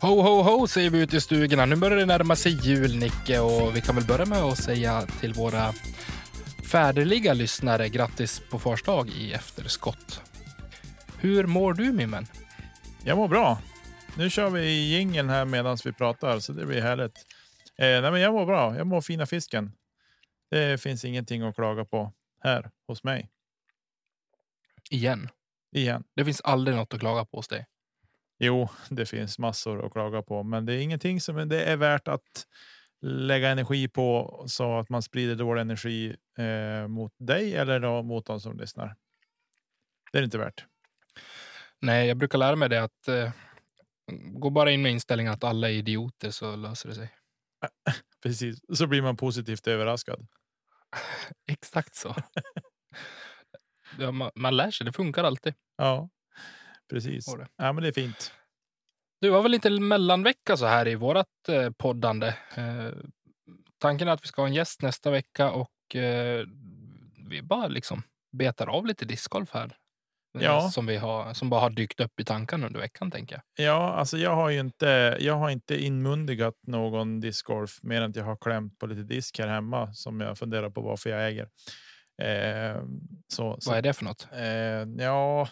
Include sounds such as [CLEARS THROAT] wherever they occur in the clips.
Ho, ho, ho säger vi ute i stugorna. Nu börjar det närma sig jul, Nicke, och vi kan väl börja med att säga till våra färdiga lyssnare grattis på fars dag i efterskott. Hur mår du, min vän? Jag mår bra. Nu kör vi gingen här medan vi pratar, så det blir härligt. Eh, nej, men jag mår bra. Jag mår fina fisken. Det finns ingenting att klaga på här hos mig. Igen. Igen. Det finns aldrig något att klaga på hos dig. Jo, det finns massor att klaga på, men det är ingenting som det är värt att lägga energi på så att man sprider dålig energi eh, mot dig eller då mot de som lyssnar. Det är inte värt. Nej, jag brukar lära mig det att eh, gå bara in med inställningen att alla är idioter så löser det sig. [LAUGHS] Precis, så blir man positivt överraskad. [LAUGHS] Exakt så. [LAUGHS] ja, man, man lär sig, det funkar alltid. Ja, precis. Ja, men det är fint. Du har väl lite mellanvecka så här i vårat eh, poddande. Eh, tanken är att vi ska ha en gäst nästa vecka och eh, vi bara liksom betar av lite discgolf här. Eh, Ja. Som, vi har, som bara har dykt upp i tankarna under veckan tänker jag. Ja, alltså jag har ju inte. Jag har inte inmundigat någon discgolf mer än att jag har klämt på lite disk här hemma som jag funderar på varför jag äger. Eh, så, så Vad är det för något? Eh, ja.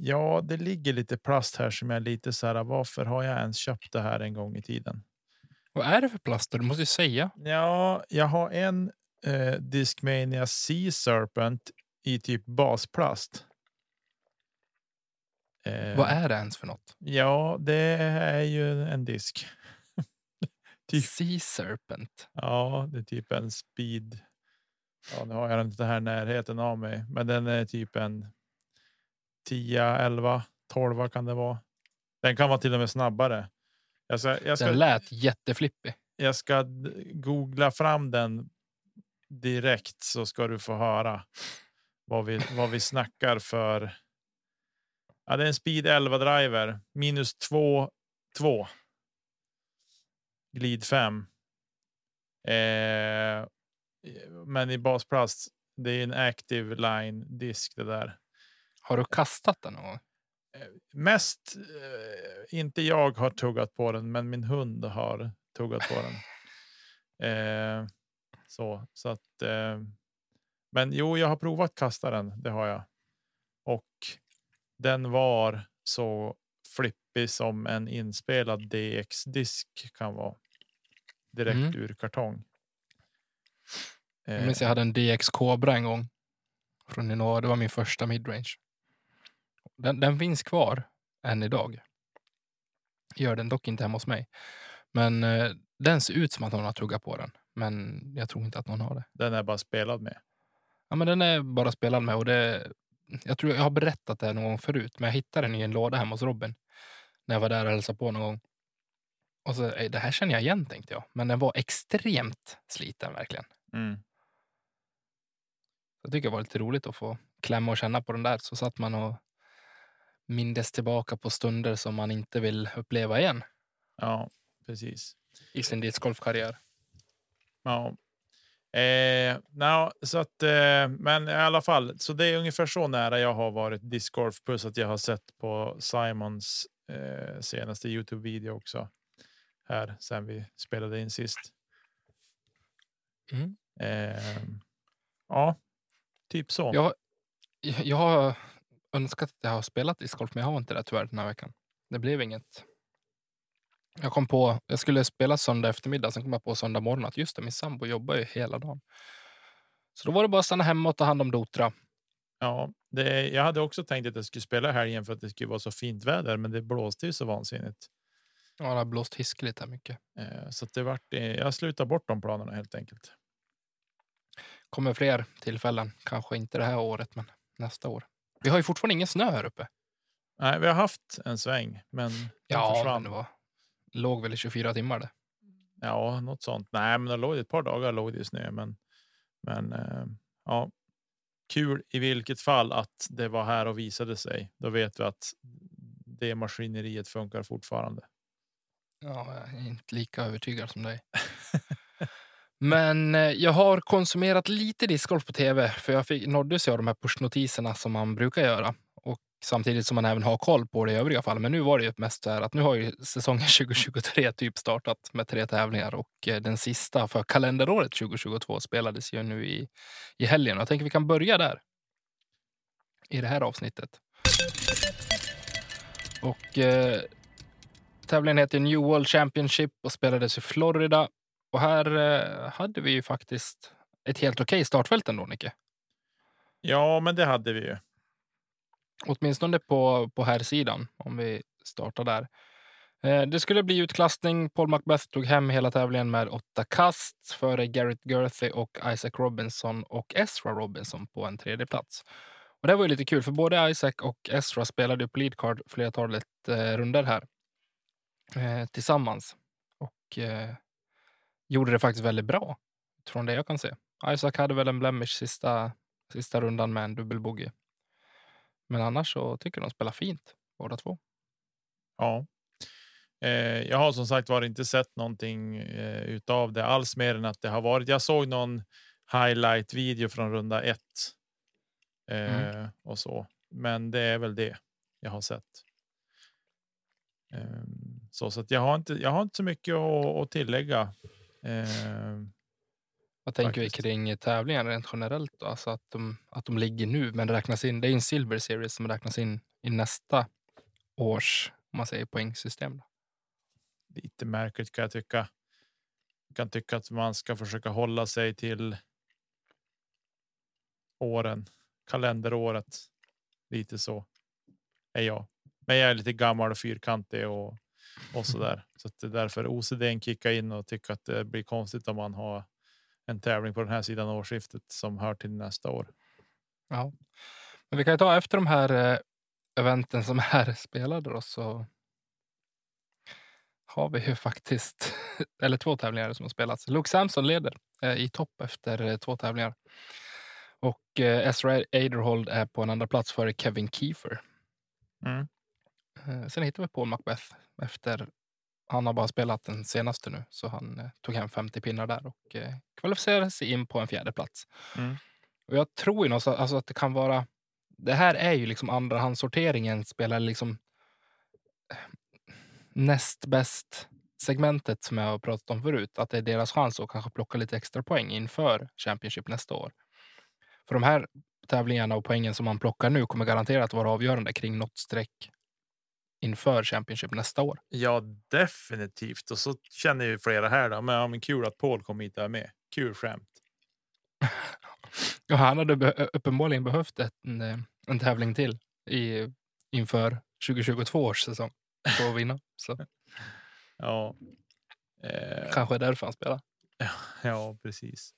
Ja, det ligger lite plast här som jag är lite så här. Varför har jag ens köpt det här en gång i tiden? Vad är det för plast? Du måste ju säga. Ja, jag har en eh, Discmania Sea Serpent i typ basplast. Eh, Vad är det ens för något? Ja, det är ju en disk. [LAUGHS] Typ. Sea Serpent. Ja, det är typ en speed. Ja, nu har jag inte här närheten av mig, men den är typ en 10, 11, 12 kan det vara. Den kan vara till och med snabbare. Jag ska, jag ska, Den lät jätteflippig. jag ska googla fram den direkt så ska du få höra vad vi, vad vi snackar för. Ja, det är en speed 11 driver minus 2, 2. Glid 5. Eh, men i basplast. Det är en active line disk det där. Har du kastat den någon gång? Mest eh, inte jag har tuggat på den, men min hund har tuggat på den. [LAUGHS] Eh, så så att. Eh, men jo, jag har provat kasta den. Det har jag. Och den var så flippig som en inspelad DX disk kan vara. Direkt Mm. ur kartong. Jag Eh, minns jag hade en DX Cobra en gång. Från Innova. Det var min första midrange. Den, den finns kvar än idag. Gör den dock inte hemma hos mig. Men eh, den ser ut som att någon har tuggat på den. Men jag tror inte att någon har det. den är bara spelad med. Ja, men den är bara spelad med och det. Jag tror jag har berättat det här någon gång förut, men jag hittade den i en låda hemma hos Robin. När jag var där och hälsade på någon gång. Och så, "Ey, det här känner jag igen tänkte jag. Men den var extremt sliten verkligen. Mm. Jag tycker det var lite roligt att få klämma och känna på den där. Så satt man och mindes tillbaka på stunder som man inte vill uppleva igen Ja, precis. i sin discgolfkarriär. Ja. Eh, no, så att, eh, men i alla fall, så det är ungefär så nära jag har varit discgolf plus att jag har sett på Simons eh, senaste Youtube video också. Här sen vi spelade in sist. Mm. Eh, ja, typ så. Jag, jag har önskat att jag har spelat discgolf, men jag har inte det tyvärr den här veckan. Det blev inget. Jag kom på, jag skulle spela söndag eftermiddag, sen kom jag på söndag morgon att just det, min sambo jobbar ju hela dagen. Så då var det bara att stanna hemma och ta hand om Dotra. Ja, det, jag hade också tänkt att jag skulle spela helgen för att det skulle vara så fint väder, men det blåste ju så vansinnigt. Ja, det har blåst hiskeligt här mycket. Eh, så det vart, eh, jag slutar bort de planerna helt enkelt. Kommer fler tillfällen. Kanske inte det här året, men nästa år. Vi har ju fortfarande ingen snö här uppe. Nej, vi har haft en sväng, men Ja, försvann. men det var, låg väl i 24 timmar det. Ja, något sånt. Nej, men det låg ett par dagar låg det snö, men men eh, ja. Kul i vilket fall att det var här och visade sig. Då vet vi att det maskineriet funkar fortfarande. Ja, jag är inte lika övertygad som dig. [LAUGHS] Men eh, jag har konsumerat lite discgolf på tv för jag fick, nåddes av de här pushnotiserna som man brukar göra. Och samtidigt som man även har koll på det i övriga fall. Men nu var det ju mest så här att nu har ju säsongen [LAUGHS] 2023 typ startat med tre tävlingar och eh, den sista för kalenderåret 2022 spelades ju nu i, i helgen. Jag tänker vi kan börja där. I det här avsnittet. Och eh, tävlingen heter New World Championship och spelades i Florida. Och här eh, hade vi ju faktiskt ett helt okej startfält ändå, Nicke. Ja, men det hade vi ju. Åtminstone på, på här sidan om vi startar där. Eh, det skulle bli utklassning. Paul Macbeth tog hem hela tävlingen med åtta kast före Garrett Gerthy och Isaac Robinson och Ezra Robinson på en tredje plats. Och det var ju lite kul, för både Isaac och Ezra spelade upp leadcard flertalet eh, runder här eh, tillsammans. Och eh, gjorde det faktiskt väldigt bra, från det jag kan se. Isaac hade väl en blemish sista, sista rundan med en dubbelbogey. Men annars så tycker de spelar fint, båda två. Ja. Eh, jag har som sagt var inte sett någonting eh, utav det alls mer än att det har varit. Jag såg någon highlight video från runda ett. Eh, Mm. och så, men det är väl det jag har sett. Eh, så så att jag har inte. Jag har inte så mycket att, att tillägga. Eh, Vad tänker vi kring tävlingen rent generellt? Då? Alltså att, de, att de ligger nu, men räknas in. Det är en Silver Series som räknas in i nästa års om man säger, poängsystem. Då. lite märkligt kan jag tycka. Jag kan tycka att man ska försöka hålla sig till. Åren, kalenderåret. Lite så. Är jag, men jag är lite gammal och fyrkantig och och så där. Så att det är därför OCD kickar in och tycker att det blir konstigt om man har en tävling på den här sidan av årsskiftet som hör till nästa år. Ja. Men vi kan ju ta efter de här eh, eventen som är [LAUGHS] spelade då, så har vi ju faktiskt [LAUGHS] eller två tävlingar som har spelats. Luke Samson leder eh, i topp efter eh, två tävlingar. Och Ezra Aderhold är på en andra plats före Kevin Kiefer. Mm. Eh, sen hittar vi Paul Macbeth efter han har bara spelat den senaste nu, så han eh, tog hem 50 pinnar där och eh, kvalificerade sig in på en fjärde plats. Mm. Och jag tror ju någonstans alltså att det kan vara. Det här är ju liksom andrahandssorteringen spelar liksom. Näst bäst segmentet som jag har pratat om förut, att det är deras chans att kanske plocka lite extra poäng inför Championship nästa år. För de här tävlingarna och poängen som man plockar nu kommer garanterat vara avgörande kring något streck inför Championship nästa år. Ja, definitivt. Och så känner ju flera här då. Men, ja, men kul att Paul kom hit där med. Kul skämt. [LAUGHS] Ja, han hade be- uppenbarligen behövt en, eh, en tävling till i, inför 2022 års säsong för att vinna. Så [LAUGHS] Ja. Eh, kanske är därför han spelar. [LAUGHS] Ja, precis.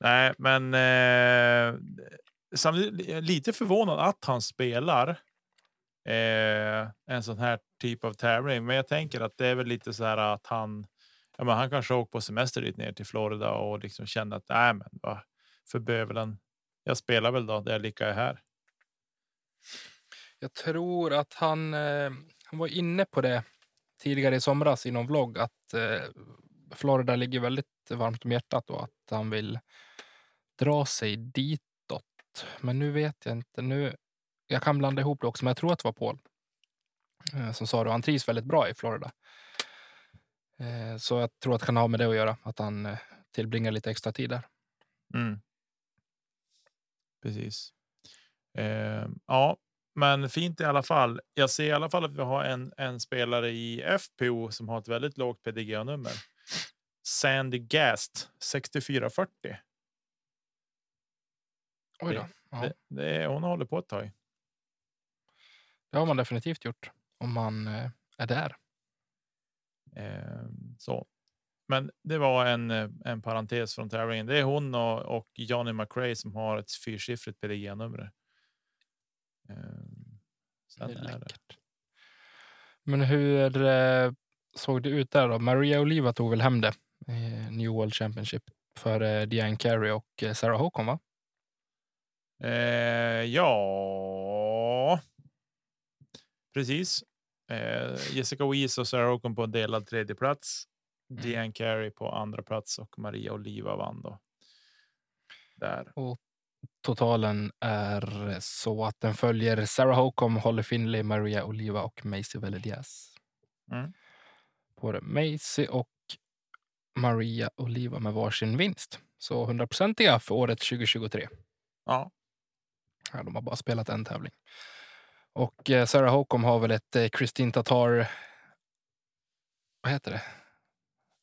Nej, men eh, samtidigt lite förvånad att han spelar eh, en sån här typ av tävling. Men jag tänker att det är väl lite så här att han, ja, men han kanske åker på semester dit ner till Florida och liksom känner att nej, men vad för bövelen. Jag spelar väl då där jag lika är här. Jag tror att han, eh, han var inne på det tidigare i somras i någon vlogg att eh, Florida ligger väldigt varmt om hjärtat och att han vill dra sig ditåt. Men nu vet jag inte. Nu, jag kan blanda ihop det också, men jag tror att det var Paul eh, som sa det. Han trivs väldigt bra i Florida. Eh, så jag tror att det kan ha med det att göra, att han eh, tillbringar lite extra tid där. Mm. Precis. Eh, ja, men fint i alla fall. Jag ser i alla fall att vi har en, en spelare i FPO som har ett väldigt lågt PDGA-nummer. Sandy Gast 6440. Oj då. Ja, Det, det hon håller på ett tag. Det har man definitivt gjort om man eh, är där. Eh, så. Men det var en, eh, en parentes från tävlingen. Det är hon och, och Johnny McRae som har ett fyrsiffrigt PDG-nummer. Eh, så Det är är- läckert. Men hur eh, såg det ut där då? Maria Oliva tog väl hem det. Eh, New World Championship för Diane Carey och Sarah Håkon va? Eh, ja, precis. Eh, Jessica Weiss och Sarah Ocon på en delad tredje plats. Mm. Diane Carey på andra plats och Maria Oliva vann då. Där. Totalen är så att den följer Sarah Håkon, Holly Finley, Maria Oliva och Macy Velediaz. Mm. Både Macy och Maria Oliva med varsin vinst. Så hundraprocentiga för året 2023. Ja, Ja, de har bara spelat en tävling. Och eh, Sarah Håkon har väl ett eh, Christine Tatar... Vad heter det?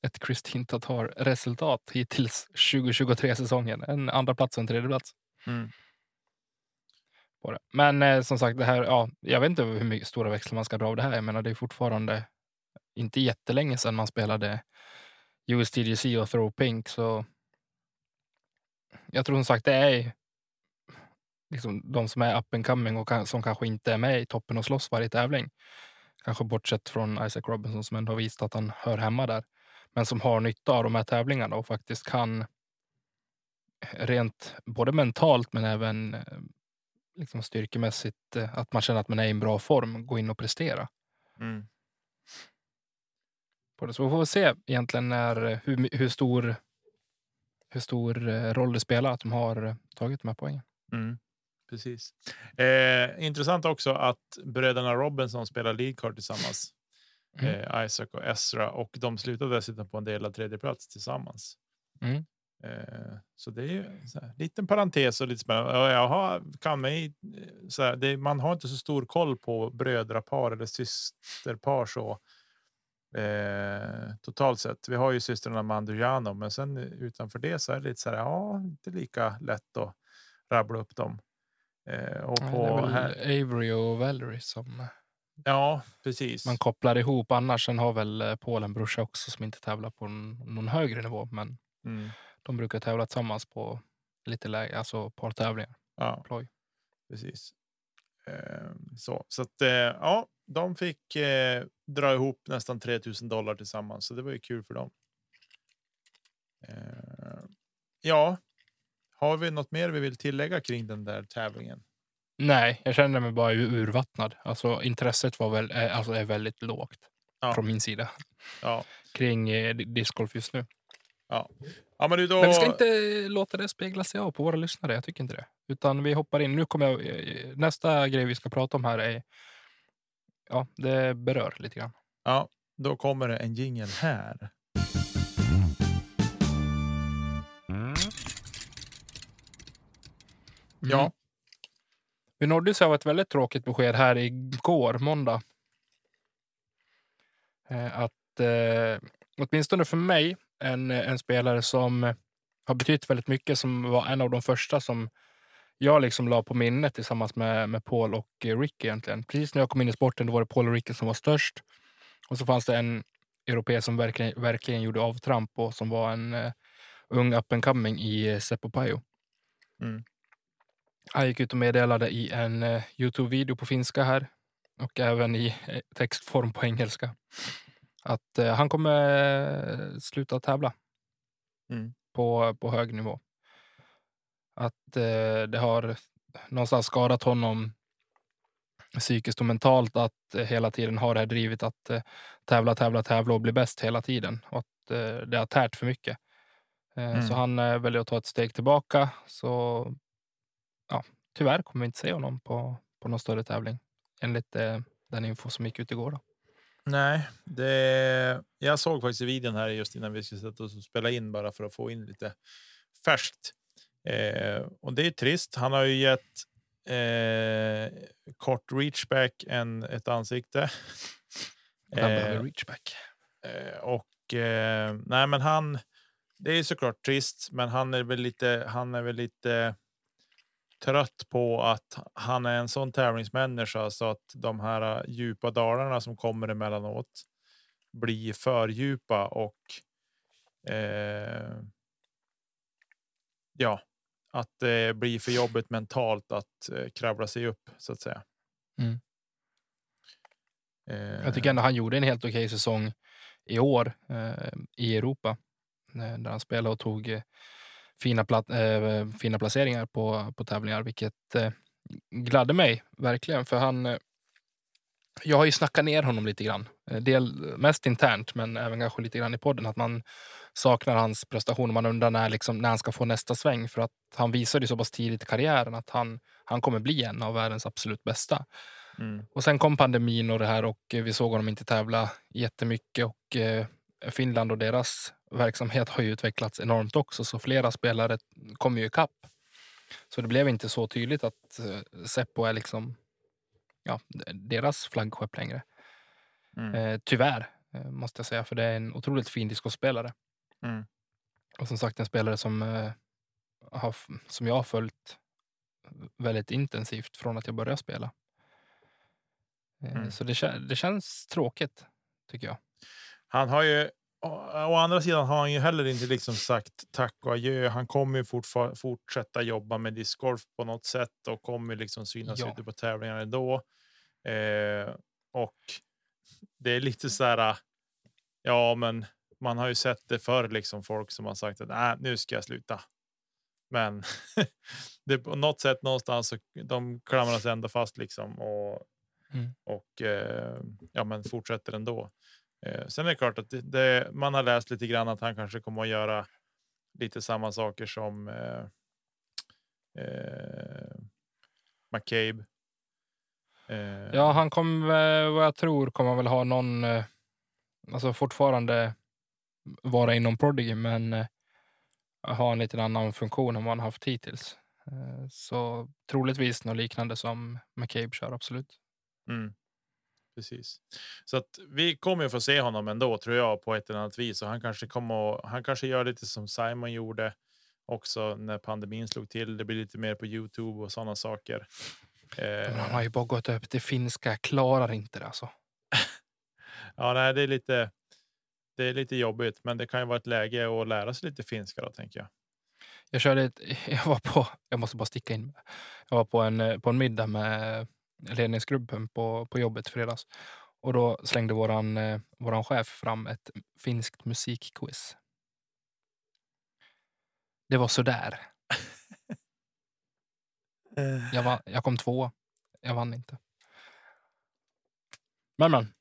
Ett Christine Tatar-resultat hittills 2023-säsongen. En andra plats och en tredje plats. Mm. Men eh, som sagt, det här, ja, jag vet inte hur mycket stora växlar man ska dra av det här. Jag menar, det är fortfarande inte jättelänge sedan man spelade USTGC och Throw Pink. Så jag tror som sagt det är liksom de som är up and coming och kan, som kanske inte är med i toppen och slåss varje tävling. Kanske bortsett från Isaac Robinson som ändå har visat att han hör hemma där. Men som har nytta av de här tävlingarna och faktiskt kan rent både mentalt men även eh, liksom styrkemässigt eh, att man känner att man är i en bra form, gå in och prestera. Mm. Så vi får se egentligen när, eh, hur, hur stor hur stor eh, roll det spelar att de har eh, tagit de här poängen. Mm. Precis. Eh, intressant också att bröderna Robinson spelar leadcard tillsammans. Mm. Eh, Isaac och Ezra och de slutade dessutom på en delad tredje plats tillsammans. Mm. Eh, så det är ju en liten parentes och lite spännande. Jag har, kan mig, eh, så här, det, man har inte så stor koll på brödrapar eller systerpar så. Eh, totalt sett. Vi har ju systrarna Mandujano, men sen utanför det så är det lite så här. Ja, inte lika lätt att rabbla upp dem. Eh, och på här, Avery och Valerie som ja, precis. man kopplar ihop. Annars sen har väl eh, Paul en brorsa också som inte tävlar på någon högre nivå. Men Mm, de brukar tävla tillsammans på lite lägre, alltså partävlingar. ja, Ploj. precis. Eh, så så att eh, ja, de fick eh, dra ihop nästan 3000 dollar tillsammans, så det var ju kul för dem. Eh, ja, har vi något mer vi vill tillägga kring den där tävlingen? Nej, jag känner mig bara ur- urvattnad. Alltså intresset var väl, eh, alltså är väldigt lågt Ja. från min sida Ja, kring eh, di- discgolf just nu. ja. ja men då. Men vi ska inte låta det spegla sig av på våra lyssnare. Jag tycker inte det. Utan vi hoppar in. Nu kommer jag, eh, nästa grej vi ska prata om här är Ja, det berör lite grann. Ja, då kommer det en jingel här. Ja. Mm. Vi nåddes av ett väldigt tråkigt besked här igår, måndag. Eh, Att eh, åtminstone för mig, en, en spelare som har betytt väldigt mycket, som var en av de första som jag liksom la på minnet tillsammans med, med Paul och eh, Rick egentligen. Precis när jag kom in i sporten då var det Paul och Ricky som var störst. Och så fanns det en europé som verkligen, verkligen gjorde avtramp och som var en eh, ung up and coming i eh, Seppo Pajo. Mm. Han gick ut och meddelade i en eh, Youtube-video på finska här och även i eh, textform på engelska att eh, han kommer eh, sluta tävla Mm. på, på hög nivå. Att eh, det har någonstans skadat honom psykiskt och mentalt att eh, hela tiden ha det här drivet att tävla, tävla, tävla och bli bäst hela tiden. Och att det har tärt för mycket. Mm. Så han väljer att ta ett steg tillbaka. Så ja, tyvärr kommer vi inte se honom på, på någon större tävling. Enligt eh, den info som gick ut igår. Då. Nej, det, jag såg faktiskt videon här just innan vi skulle sätta oss och spela in bara för att få in lite färskt. Eh, och det är trist. Han har ju gett eh, kort reachback en, ett ansikte. Han behöver Eh, reachback. Eh, och eh, nej, men han. Det är såklart trist, men han är väl lite. Han är väl lite trött på att han är en sån tävlingsmänniska så att de här djupa dalarna som kommer emellanåt blir för djupa och. Eh, ja, att det blir för jobbigt mentalt att eh, kravla sig upp så att säga. Mm. Jag tycker ändå han gjorde en helt okej säsong i år eh, i Europa. Eh, där han spelade och tog eh, fina, plat, eh, fina placeringar på, på tävlingar, vilket eh, gladde mig verkligen. För han... Eh, jag har ju snackat ner honom lite grann. Del, mest internt, men även kanske lite grann i podden. Att man saknar hans prestation. Man undrar när, liksom, när han ska få nästa sväng. För att han visade så pass tidigt i karriären att han, han kommer bli en av världens absolut bästa. Mm. Och sen kom pandemin och det här och vi såg honom inte tävla jättemycket. Och eh, Finland och deras verksamhet har ju utvecklats enormt också. Så flera spelare kom ju ikapp. Så det blev inte så tydligt att eh, Seppo är liksom ja, deras flaggskepp längre. Mm. Eh, tyvärr, eh, måste jag säga, för det är en otroligt fin discospelare. Mm. Och som sagt en spelare som, eh, har, som jag har följt väldigt intensivt från att jag började spela. Eh, mm. Så det, det känns tråkigt, tycker jag. Han har ju å andra sidan har han ju heller inte liksom sagt tack och adjö. Han kommer ju fortsätta jobba med discgolf på något sätt och kommer liksom synas ja. ute på tävlingar ändå. Eh, och det är lite så här. Ja, men man har ju sett det för liksom folk som har sagt att äh, nu ska jag sluta. Men [LAUGHS] det på något sätt någonstans så de klamrar sig ändå fast liksom och mm. och eh, ja, men fortsätter ändå. Eh, sen är det klart att det, det, man har läst lite grann att han kanske kommer att göra lite samma saker som eh, eh, McCabe. Eh, ja, han kommer vad jag tror kommer väl ha någon, eh, alltså fortfarande vara inom Prodigy, men eh, ha en lite annan funktion än vad han haft hittills. Eh, så troligtvis något liknande som McCabe kör, absolut. Mm precis. Så att vi kommer att få se honom ändå tror jag på ett eller annat vis och han kanske kommer att, han kanske gör lite som Simon gjorde också när pandemin slog till. Det blir lite mer på Youtube och sådana saker. Eh, han har ju bara gått upp det finska. Klarar inte det alltså. [LAUGHS] ja, nej, det är lite. Det är lite jobbigt, men det kan ju vara ett läge att lära sig lite finska då tänker jag. Jag körde ett, [LAUGHS] jag var på, jag måste bara sticka in. Jag var på en, på en middag med ledningsgruppen på, på jobbet fredags. Och då slängde våran, eh, våran chef fram ett finskt musikquiz. Det var sådär. [LAUGHS] jag, var, jag kom två. Jag vann inte. Men men,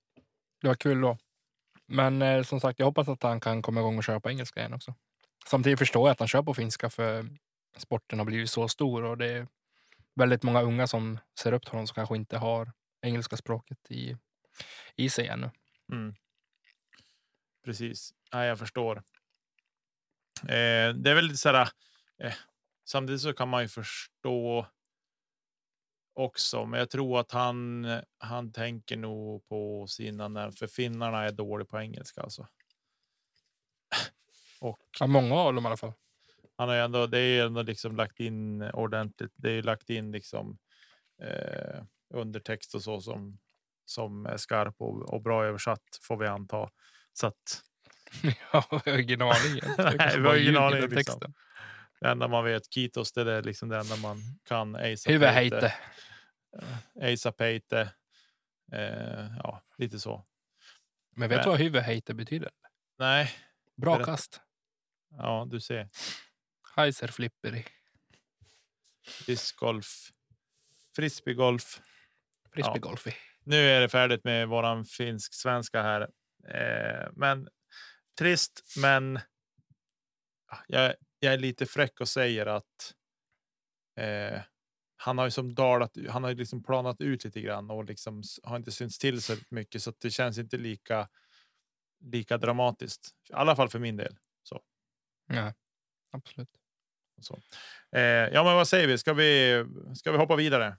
det var kul då. Men eh, som sagt, jag hoppas att han kan komma igång och köra på engelska igen också. Samtidigt förstår jag att han kör på finska för sporten har blivit så stor och det väldigt många unga som ser upp till honom som kanske inte har engelska språket i, i sig ännu. Mm. Precis, ja, jag förstår. Eh, det är väl så här. Eh, samtidigt så kan man ju förstå. Också, men jag tror att han han tänker nog på sina för finnarna är dåliga på engelska alltså. Och ja, många av dem i alla fall han har ju ändå, det är ändå liksom lagt in ordentligt. Det är lagt in liksom eh, undertext och så som som är skarp och, och bra översatt får vi anta. Så att. [LAUGHS] ja, originalingen. Nej, vi har ingen aning. [LAUGHS] Liksom. Det enda man vet, Kitos, det är liksom det enda man kan. Huvudhejte. Asa Peite. Eh, ja, lite så. Men vet du vad huvudhejte betyder? Nej. Bra kast. Ja, du ser. Heiser Flipperi. Discgolf. Frisbeegolf. Frisbeegolf. Ja. Nu är det färdigt med våran finsk svenska här. Eh, men trist, men jag, jag, är lite fräck och säger att eh, han har ju som dalat. Han har ju liksom planat ut lite grann och liksom har inte synts till så mycket så att det känns inte lika lika dramatiskt. I alla fall för min del. Så. Ja, absolut. Eh, ja, men vad säger vi? Ska vi? Ska vi hoppa vidare?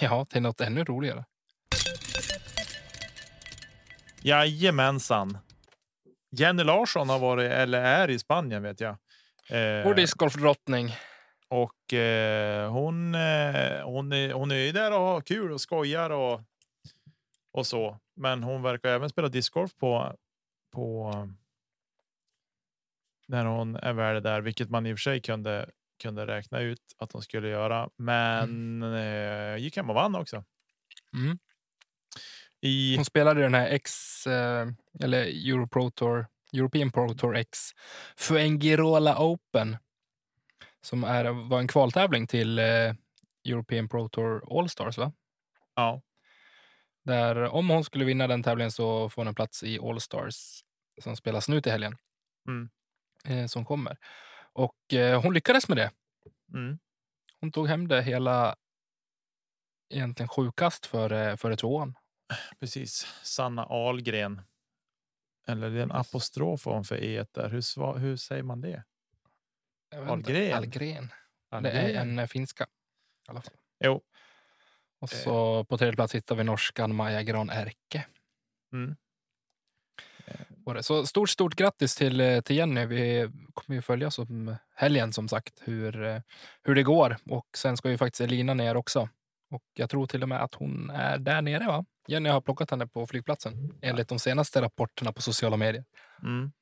Ja, till något ännu roligare. Jajamensan. Jenny Larsson har varit eller är i Spanien vet jag. Eh, Vår discgolfdrottning. Och eh, hon, eh, hon, är, hon är där och har kul och skojar och, och så. Men hon verkar även spela discgolf på, på när hon är väl där, vilket man i och för sig kunde kunde räkna ut att hon skulle göra. Men mm. eh, gick hem och vann också. Mm. I Hon spelade den här X, eh, eller Euro Pro Tour, European Pro Tour X Fuengirola Open. Som är, var en kvaltävling till eh, European Pro Tour All-Stars, va? ja, Där om hon skulle vinna den tävlingen så får hon en plats i All-Stars som spelas nu till helgen. Mm. Eh, som kommer. Och eh, hon lyckades med det. mm, Hon tog hem det hela egentligen sjukast före, före tvåan. precis. Sanna Ahlgren. Eller det är en apostrof för e där. Hur, hur säger man det? Ahlgren? Ahlgren. Det är en eh, finska. I alla fall. Jo. Och så på tredje plats hittar vi norskan Maja Gran Erke. Mm. Det. Så stort, stort grattis till, eh, till Jenny. Vi kommer ju följa som helgen som sagt hur, eh, hur det går. Och sen ska ju faktiskt Elina ner också. Och jag tror till och med att hon är där nere va? Jenny har plockat henne på flygplatsen enligt de senaste rapporterna på sociala medier. Mm.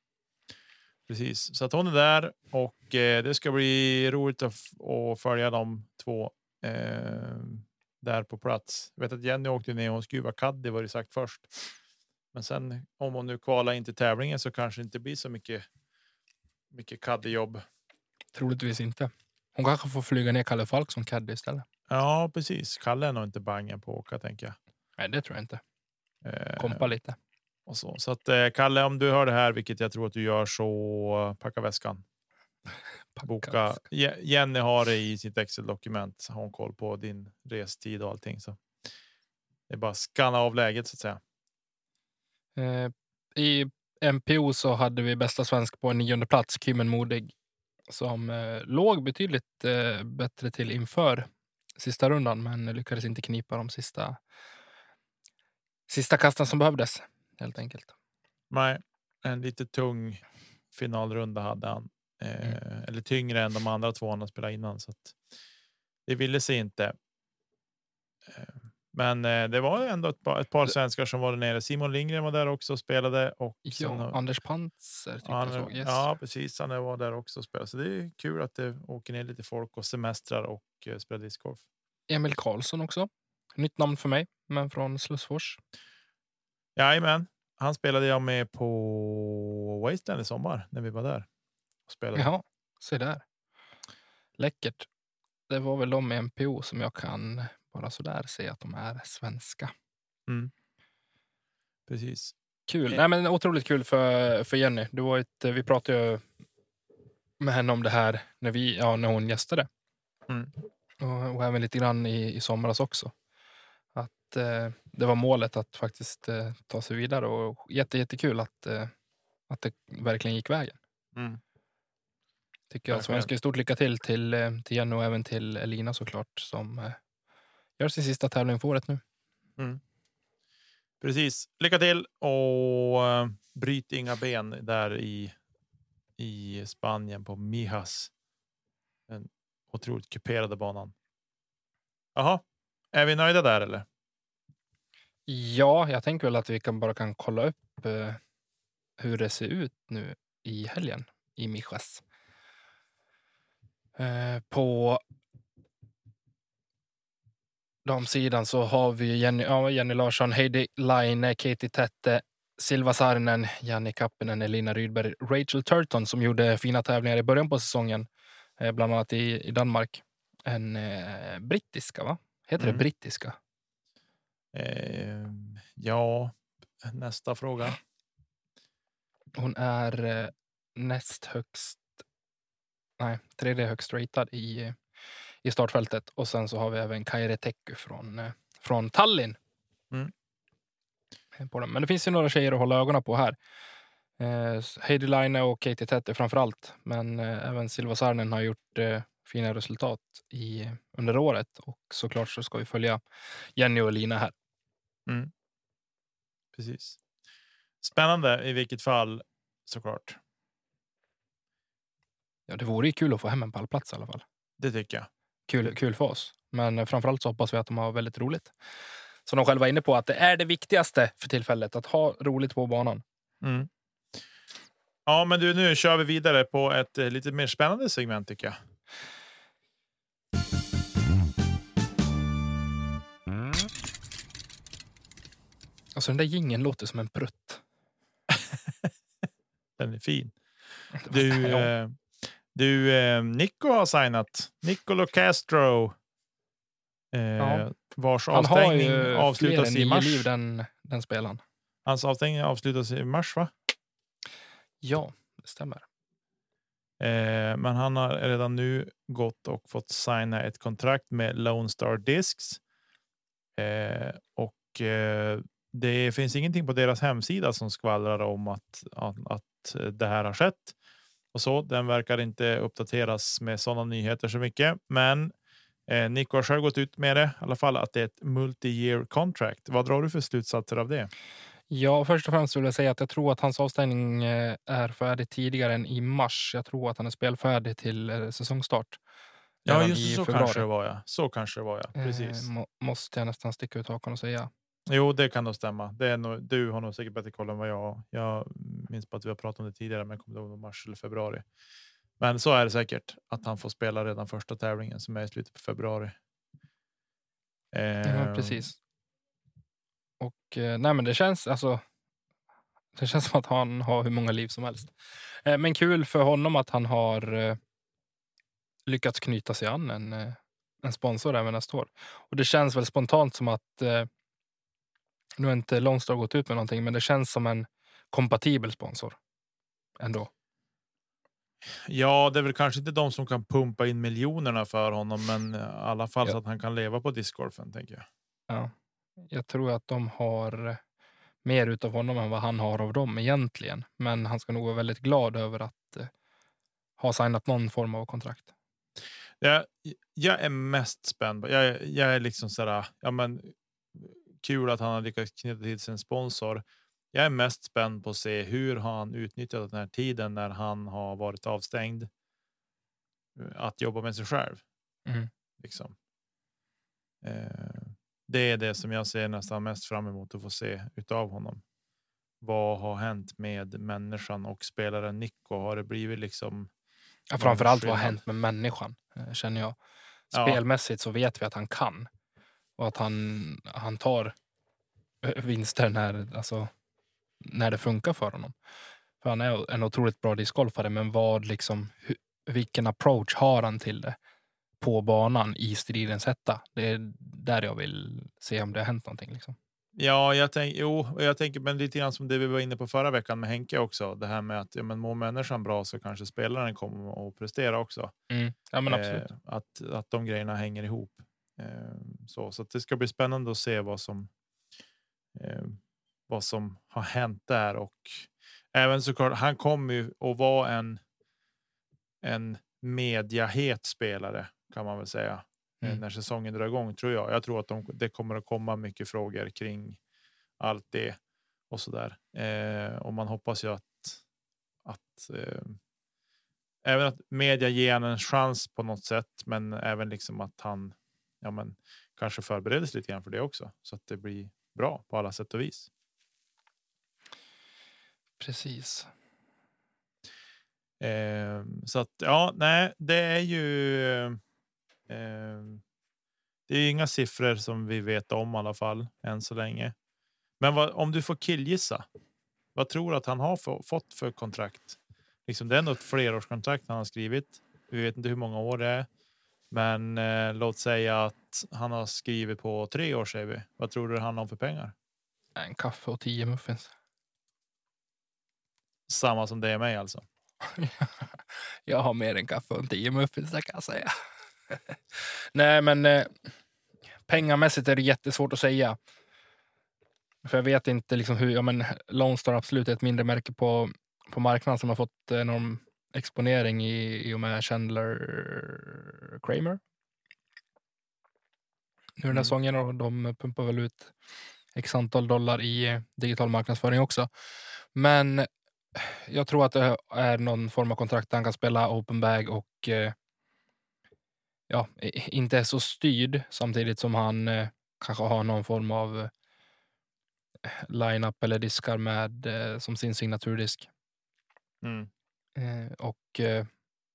Precis, så att hon är där och eh, det ska bli roligt att, att följa de två eh, där på plats. Jag vet att Jenny åkte ner och hon skulle caddy var det sagt först. Men sen om hon nu kvalar in till tävlingen så kanske det inte blir så mycket. Mycket caddyjobb. Troligtvis inte. Hon kanske får flyga ner Kalle Falk som caddy istället. Ja, precis. Kalle är nog inte bangen på att åka tänker jag. Nej, det tror jag inte. Eh, Kompa lite. och så så att eh, Kalle, om du hör det här, vilket jag tror att du gör, så packa väskan. [LAUGHS] Packa. boka. Je- Jenny har det i sitt Excel-dokument. Har hon koll på din restid och allting. Så det är bara att scanna av läget så att säga. Eh, I MPO så hade vi bästa svensk på en nionde plats, Kymmen Modig, som eh, låg betydligt eh, bättre till inför sista rundan, men lyckades inte knipa de sista, sista kasten som behövdes, helt enkelt. Nej, en lite tung finalrunda hade han. Eh, Mm. Eller tyngre än de andra två han spelat innan. Så att det ville sig inte. Eh, men eh, det var ändå ett par, ett par svenskar som var där nere. Simon Lindgren var där också och spelade. Och Ja, har- Anders tyckte han, jag såg. Yes. Ja, precis. Han var där också och spelade. Så det är kul att det åker ner lite folk och semestrar och eh, spelar discgolf. Emil Karlsson också. Nytt namn för mig, men från Slussfors. Jajamän, han spelade jag med på Wasteland i sommar när vi var där. Och spelade. Jaha, se där. Läckert. Det var väl de i MPO som jag kan bara sådär se att de är svenska. Precis. Kul. Eh. Nej, men otroligt kul för, för Jenny. Det var ett, vi pratade ju med henne om det här när, vi, ja, när hon gästade. Mm. Och, och även lite grann i, i somras också. Att eh, det var målet att faktiskt eh, ta sig vidare och jätte, jättekul att, eh, att det verkligen gick vägen. Mm. Tycker jag. Så önskar stort lycka till till, eh, till Jenny och även till Elina såklart som eh, gör sin sista tävling för året nu. Precis. Lycka till och uh, bryt inga ben där i, i Spanien på Mijas. Den otroligt kuperade banan. Jaha, är vi nöjda där eller? Ja, jag tänker väl att vi kan bara kan kolla upp eh, hur det ser ut nu i helgen i Mijas. Eh, på damsidan så har vi Jenny, ja, Jenny Larsson, Heidi Laine, Katie Tette, Silva Saarinen, Janni Kappinen, Elina Rydberg, Rachel Turton som gjorde fina tävlingar i början på säsongen, eh, bland annat i, i Danmark. En eh, brittiska, va? Heter Mm. det brittiska? Eh, ja, nästa fråga. Hon är eh, näst högst, nej, tredje högst ratad i, i startfältet. Och sen så har vi även Kaire Teku från, eh, från Tallinn. Mm. Eh, På den. Men det finns ju några tjejer att hålla ögonen på här. Eh, Heidi Line och Katie Tette framför allt. Men eh, även Silva Sarnen har gjort eh, fina resultat i, under året. Och såklart så ska vi följa Jenny och Lina här. Precis. Spännande i vilket fall såklart. Ja, det vore ju kul att få hem en pallplats i alla fall. Det tycker jag. Kul, kul för oss. Men eh, framförallt så hoppas vi att de har väldigt roligt. Som de själva är inne på, att det är det viktigaste för tillfället. Att ha roligt på banan. Mm. Ja, men du, nu kör vi vidare på ett eh, lite mer spännande segment tycker jag. Alltså den där gingen låter som en prutt. [LAUGHS] Den är fin. Du, eh, du eh, Nico har signat. Nicolo Castro. Eh, Ja. Vars Han avstängning avslutas i mars. liv den, den spelaren. Hans avstängning avslutas i mars, va? Ja, det stämmer. Eh, men han har redan nu gått och fått signa ett kontrakt med Lone Star Discs. Eh, och eh, det finns ingenting på deras hemsida som skvallrar om att, att, att det här har skett. Och så. Den verkar inte uppdateras med sådana nyheter så mycket. Men eh, Nico har själv gått ut med det i alla fall att det är ett multi-year contract. Vad drar du för slutsatser av det? Ja, först och främst vill jag säga att jag tror att hans avstängning eh, är färdig tidigare än i mars. Jag tror att han är spelfärdig till eh, säsongstart. Ja, just så februari. kanske det var. Ja. Så kanske det var. Ja. Eh, Precis. må, måste jag nästan sticka ut hakan och säga. Jo, det kan nog stämma. Det är nog, du har nog säkert bättre koll än vad jag har. Jag minns på att vi har pratat om det tidigare, men kommer ihåg mars eller februari. Men så är det säkert att han får spela redan första tävlingen som är i slutet på februari. Ja, Eh, precis. Och eh, nej, men det känns alltså. Det känns som att han har hur många liv som helst. Eh, men kul för honom att han har eh, lyckats knyta sig an en, eh, en sponsor även nästa år. Och det känns väl spontant som att eh, nu har inte Longstar gått ut med någonting, men det känns som en kompatibel sponsor ändå. Ja, det är väl kanske inte de som kan pumpa in miljonerna för honom, men i alla fall Ja. så att han kan leva på discgolfen tänker jag. Ja. Jag tror att de har mer utav honom än vad han har av dem egentligen. Men han ska nog vara väldigt glad över att eh, ha signat någon form av kontrakt. Jag, jag är mest spänd. Jag, är- jag är liksom sådär, ja men kul att han har lyckats knyta till sin sponsor. Jag är mest spänd på att se hur han utnyttjat den här tiden när han har varit avstängd. eh, Att jobba med sig själv. Mm. Liksom. Eh, det är det som jag ser nästan mest fram emot att få se utav honom. Vad har hänt med människan och spelaren Nico? Har det blivit liksom? Ja, Vad framför allt vad har hänt med människan, eh, känner jag. Ja. Spelmässigt så vet vi att han kan. Och att han, han tar eh, vinster när, alltså, när det funkar för honom. För han är en otroligt bra discgolfare, men vad liksom, hu- vilken approach har han till det på banan i stridens hetta? Det är där jag vill se om det har hänt någonting. Liksom. Ja, jag tänker, jo, jag tänker, men lite grann som det vi var inne på förra veckan med Henke också. Det här med att ja, men mår människan bra så kanske spelaren kommer att prestera också. Mm. Ja, men absolut. Eh, att, att de grejerna hänger ihop. Eh, så så det ska bli spännande att se vad som eh, vad som har hänt där och även såklart. Han kommer ju att vara en. En mediahet spelare kan man väl säga eh, Mm. när säsongen drar igång tror jag. Jag tror att de, det kommer att komma mycket frågor kring allt det och så där. Eh, och man hoppas ju att att eh, även att media ger en chans på något sätt, men även liksom att han ja, men kanske förbereder sig lite grann för det också så att det blir bra på alla sätt och vis. Precis. Eh, så att ja, nej, det är ju. Eh, det är inga siffror som vi vet om i alla fall än så länge. Men vad, om du får killgissa. Vad tror du att han har få, fått för kontrakt? Liksom det är ett flerårskontrakt han har skrivit. Vi vet inte hur många år det är, men eh, låt säga att han har skrivit på tre år säger vi. Vad tror du han har för pengar? En kaffe och tio muffins. Samma som det är mig alltså. [LAUGHS] jag har mer än kaffe och tio muffins, det kan jag säga. [LAUGHS] Nej, men eh, pengamässigt är det jättesvårt att säga. För jag vet inte liksom hur, ja men Lone Star absolut är ett mindre märke på, på marknaden som har fått enorm exponering i, i och med Chandler Kramer. Nu den här Mm. säsongen och de pumpar väl ut x antal dollar i digital marknadsföring också. Men jag tror att det är någon form av kontrakt där han kan spela open bag och eh, ja, inte är så styrd samtidigt som han eh, kanske har någon form av eh, line-up eller diskar med som sin signaturdisk. Mm. Eh, och eh,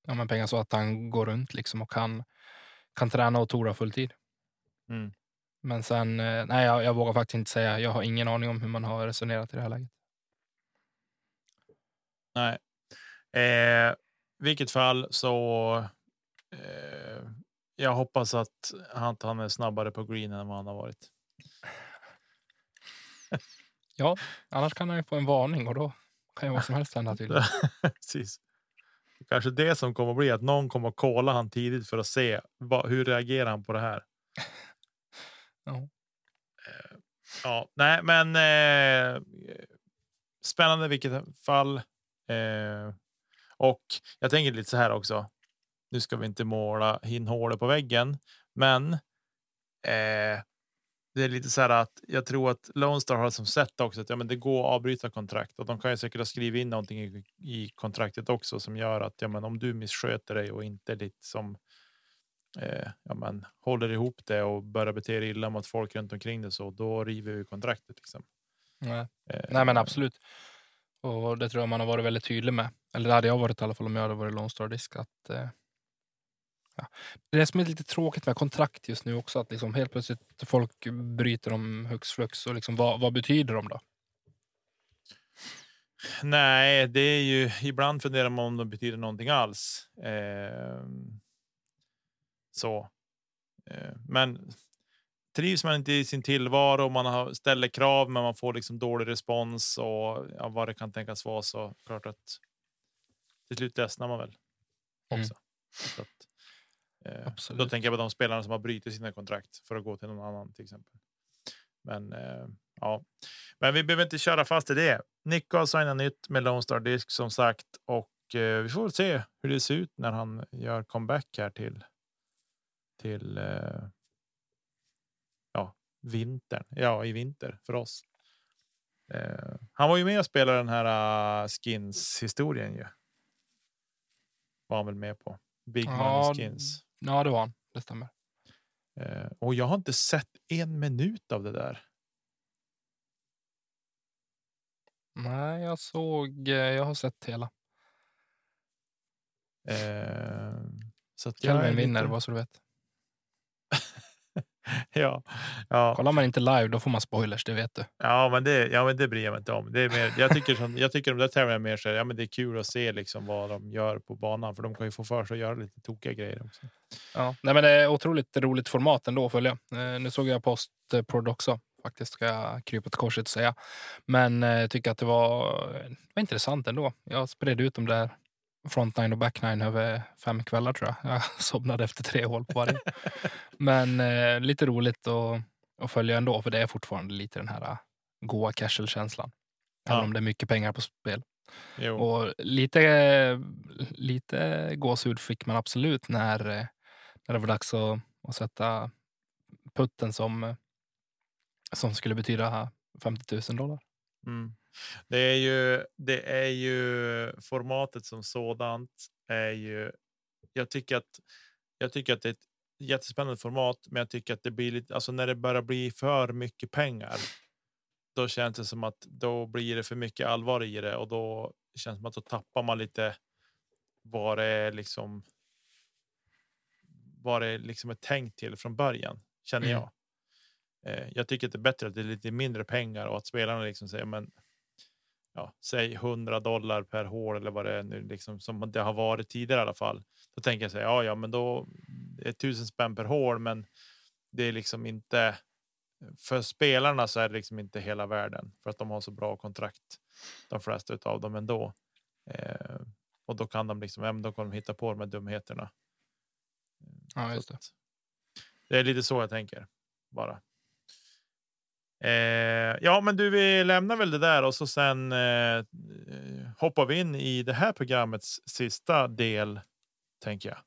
ja, men pengar så att han går runt liksom och kan, kan träna och tora fulltid. Mm. Men sen, eh, nej, jag, jag vågar faktiskt inte säga. Jag har ingen aning om hur man har resonerat i det här läget. Nej. Eh, vilket fall så. Eh, jag hoppas att han, han är snabbare på green än vad han har varit. Ja, annars kan han ju få en varning och då kan ju vad som helst hända till. [LAUGHS] Precis. Kanske det som kommer att bli att någon kommer att kolla han tidigt för att se vad, hur reagerar han på det här. [LAUGHS] Ja. Eh, ja, nej, men. Eh, spännande i vilket fall. Eh, och jag tänker lite så här också. Nu ska vi inte måla in hålet på väggen, men. Eh, det är lite så här att jag tror att Lone Star har som sett också att ja, men det går att avbryta kontrakt och de kan ju säkert ha skrivit in någonting i, i kontraktet också som gör att ja, men om du missköter dig och inte lite som eh, ja, men håller ihop det och börjar bete dig illa mot folk runt omkring det så då river vi kontraktet. Liksom. Nej. Eh, nej, men absolut. Och det tror jag man har varit väldigt tydlig med. Eller det hade jag varit i alla fall om jag hade varit Lone Star Disk. Att, eh, ja. Det är som är lite tråkigt med kontrakt just nu också. Att liksom helt plötsligt folk bryter dem hux flux. Och liksom, vad, vad betyder de då? Nej, det är ju ibland funderar man om de betyder någonting alls. Eh, så. Eh, men trivs man inte i sin tillvaro, man har, ställer krav, men man får liksom dålig respons och ja, vad det kan tänkas vara så klart att till slut ledsnar man väl Mm. också. Så eh, då Absolut. tänker jag på de spelarna som har brutit sina kontrakt för att gå till någon annan till exempel. Men eh, ja, men vi behöver inte köra fast i det. Nick har signat nytt med Lone Star Disk som sagt och eh, vi får väl se hur det ser ut när han gör comeback här till. Till. Ja, vintern. Ja, i vinter för oss. Han var ju med och spelade den här skins historien ju. Var han väl med på Big Ja, Money Skins. Ja, det var han. Det stämmer. Eh, och jag har inte sett en minut av det där. Nej, jag såg. eh, Jag har sett hela. Eh, så att är Kelvin vinner, lite- bara så du vet. [LAUGHS] ja, ja, Kollar man inte live, då får man spoilers, det vet du. ja, men det, ja, men det bryr jag mig inte om. Det är mer, jag tycker som, jag tycker de där tävlingarna är mer så ja, men det är kul att se liksom vad de gör på banan, för de kan ju få för sig att göra lite tokiga grejer också. Ja. Nej, men det är otroligt roligt format ändå att följa. Eh, nu såg jag postprod också, faktiskt, ska jag krypa till korset och säga. Men eh, jag tycker att det var, det var intressant ändå. Jag spred ut dem där front nine och back nine över fem kvällar tror jag. [LAUGHS] Jag somnade efter tre hål på varje. Men eh, lite roligt att, att följa ändå, för det är fortfarande lite den här eh, goa casual-känslan. Även Ja. om det är mycket pengar på spel. Jo, Och lite, lite gåshud fick man absolut när, eh, när det var dags att, att sätta putten som, eh, som skulle betyda 50 000 dollar. mm. Det är ju. Det är ju formatet som sådant är ju. Jag tycker att jag tycker att det är ett jättespännande format, men jag tycker att det blir lite alltså när det börjar bli för mycket pengar. Då känns det som att då blir det för mycket allvar i det och då känns det som att då tappar man lite. Vad det är liksom. Vad det liksom är tänkt till från början känner Mm. jag. Eh, jag tycker att det är bättre att det är lite mindre pengar och att spelarna liksom säger men. Ja, säg 100 dollar per hål eller vad det är nu liksom som det har varit tidigare i alla fall. Då tänker jag säga ja, ja, men då är tusen spänn per hål, men det är liksom inte. För spelarna så är det liksom inte hela världen för att de har så bra kontrakt. De flesta av dem ändå. Eh, och då kan de liksom, ja, då kan de hitta på de här dumheterna. Ja, Så just det. det är lite så jag tänker bara. Eh, ja, men du, vi lämnar väl det där och så sen eh, hoppar vi in i det här programmets sista del, tänker jag.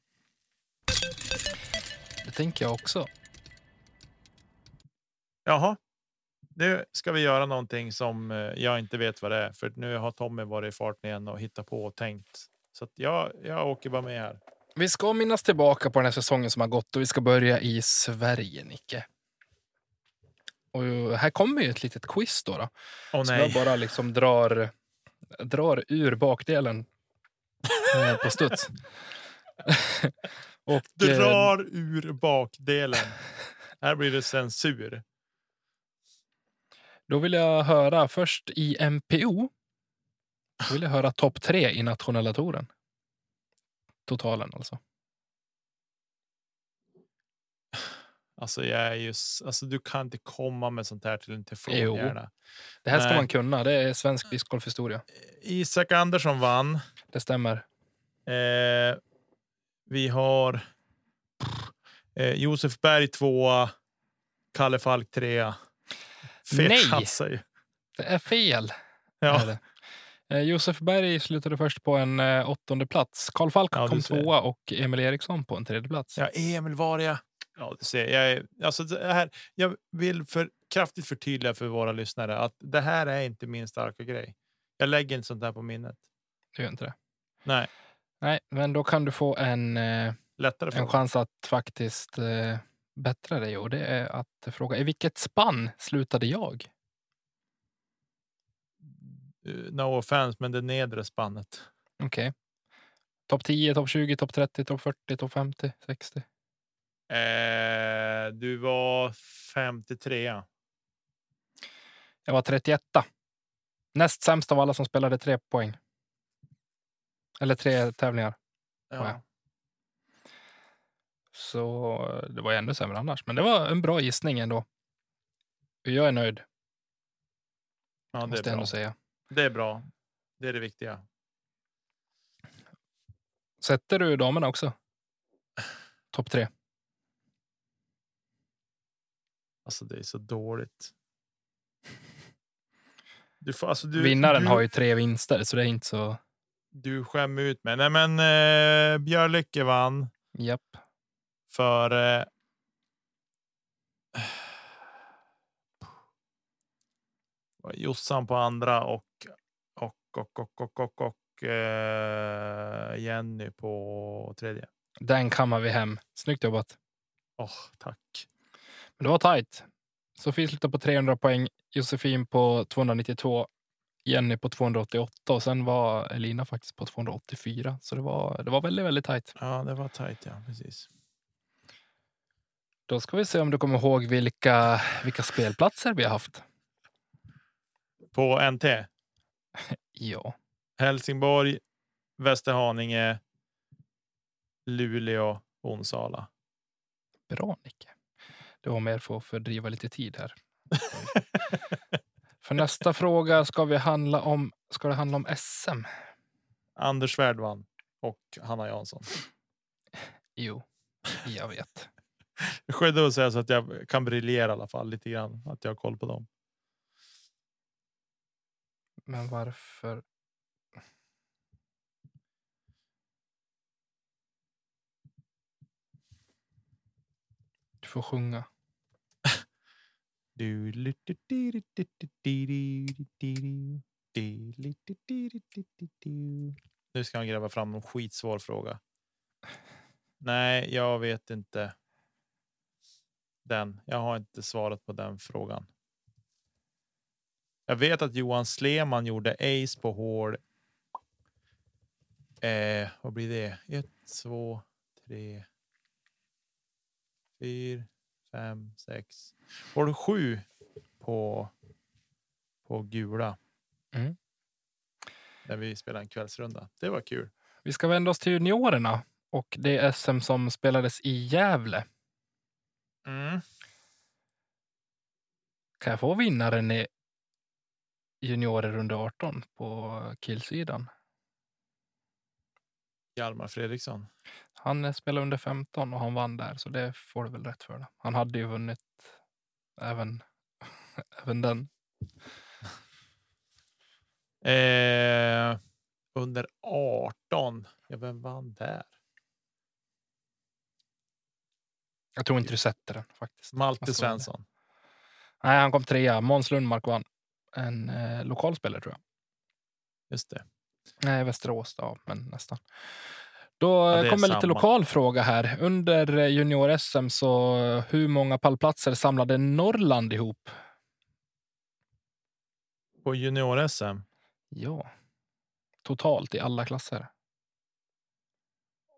Det tänker jag också. Jaha, nu ska vi göra någonting som eh, jag inte vet vad det är, för nu har Tommy varit i farten igen och hittat på och tänkt. Så jag, jag åker bara med här. Vi ska minnas tillbaka på den här säsongen som har gått och vi ska börja i Sverige, Nicke. Och här kommer ju ett litet quiz då. då som nej. jag bara liksom drar, drar ur bakdelen eh, på studs. [LAUGHS] och, eh, Drar ur bakdelen. Här blir det censur. Då vill jag höra först i MPO. Då vill jag höra topp tre i nationella touren. Totalen alltså. Alltså, jag är ju, s- alltså, du kan inte komma med sånt här till en Jo. telefonhjärna. Det här ska Nej. man kunna. Det är svensk discgolfhistoria. Isak Andersson vann. Det stämmer. Eh, vi har eh, Josef Berg tvåa. Kalle Falk trea. Fet Nej. chassa ju. Det är fel. Ja. är det. Eh, Josef Berg slutade först på en eh, åttonde plats. Karl Falk Ja, kom tvåa och Emil Eriksson på en tredje plats. ja, Emil var jag. Ja, du ser. Jag, är, alltså, det här, jag vill för, kraftigt förtydliga för våra lyssnare att det här är inte min starka grej. Jag lägger inte sånt här på minnet. Du gör inte det? Nej, Nej, men då kan du få en, eh, lättare en chans att faktiskt eh, bättra dig. Och det är att fråga i vilket spann slutade jag? Eh, No offense, men det nedre spannet. Okej. Topp 10, topp 20, topp 30, topp 40, topp 50, 60. Eh, du var 53. Jag var 31. Näst sämst av alla som spelade tre poäng. Eller tre tävlingar. Ja. Så det var ännu sämre annars. Men det var en bra gissning ändå. Jag är nöjd, Ja, det måste är bra. säga. Det är bra. Det är det viktiga. Sätter du damerna också? Topp tre. Alltså, det är så dåligt. Du får, alltså, du, Vinnaren du, har ju tre vinster, så det är inte så... Du skämmer ut mig. Nej, men eh, Björlycke vann Japp. för. Eh, Jossan på andra och och och och och och, och eh, Jenny på tredje. Den kammar vi hem. Snyggt jobbat. Åh, tack. Men det var tajt. Sofie slutade på 300 poäng, Josefin på 292, Jenny på 288 och sen var Elina faktiskt på 284. Så det var, det var väldigt, väldigt tajt. Ja, det var tajt. Ja, precis. Då ska vi se om du kommer ihåg vilka, vilka spelplatser vi har haft. På NT. [LAUGHS] Ja, Helsingborg, Västerhaninge, Luleå, Onsala. bra Nicke. Det var mer för att fördriva lite tid här. [LAUGHS] För nästa fråga ska vi handla om, ska det handla om SM? Anders Svärd vann och Hanna Jansson. Jo, jag vet. [LAUGHS] Det skedde att säga så att jag kan briljera i alla fall lite grann. Att jag har koll på dem. Men varför? Du får sjunga. Nu ska han gräva fram någon skitsvår fråga. Nej, jag vet inte. Den. Jag har inte svarat på den frågan. Jag vet att Johan Sleman gjorde ace på hål. Eh, vad blir det? Ett, två, tre. Fyra, fem, sex. Hål sju på. På gula. Mm. När vi spelade en kvällsrunda. Det var kul. Vi ska vända oss till juniorerna och det är SM som spelades i Gävle. Mm. Kan jag få vinnaren i juniorer under 18 på killsidan? Hjalmar Fredriksson. Han eh, spelade under 15 och han vann där, så det får du väl rätt för. Det. Han hade ju vunnit även, [LAUGHS] även den. [LAUGHS] Eh, under 18. Ja, vem vann där? Jag tror inte du sätter den faktiskt. Malte. Svensson. Nej, han kom trea. Måns Lundmark vann. En eh, lokal spelare tror jag. Just det. Nej, Västerås då, men nästan. Då Ja, eh, kommer lite lokal fråga här. Under eh, junior-SM så hur många pallplatser samlade Norrland ihop? På junior-SM. Ja, totalt i alla klasser.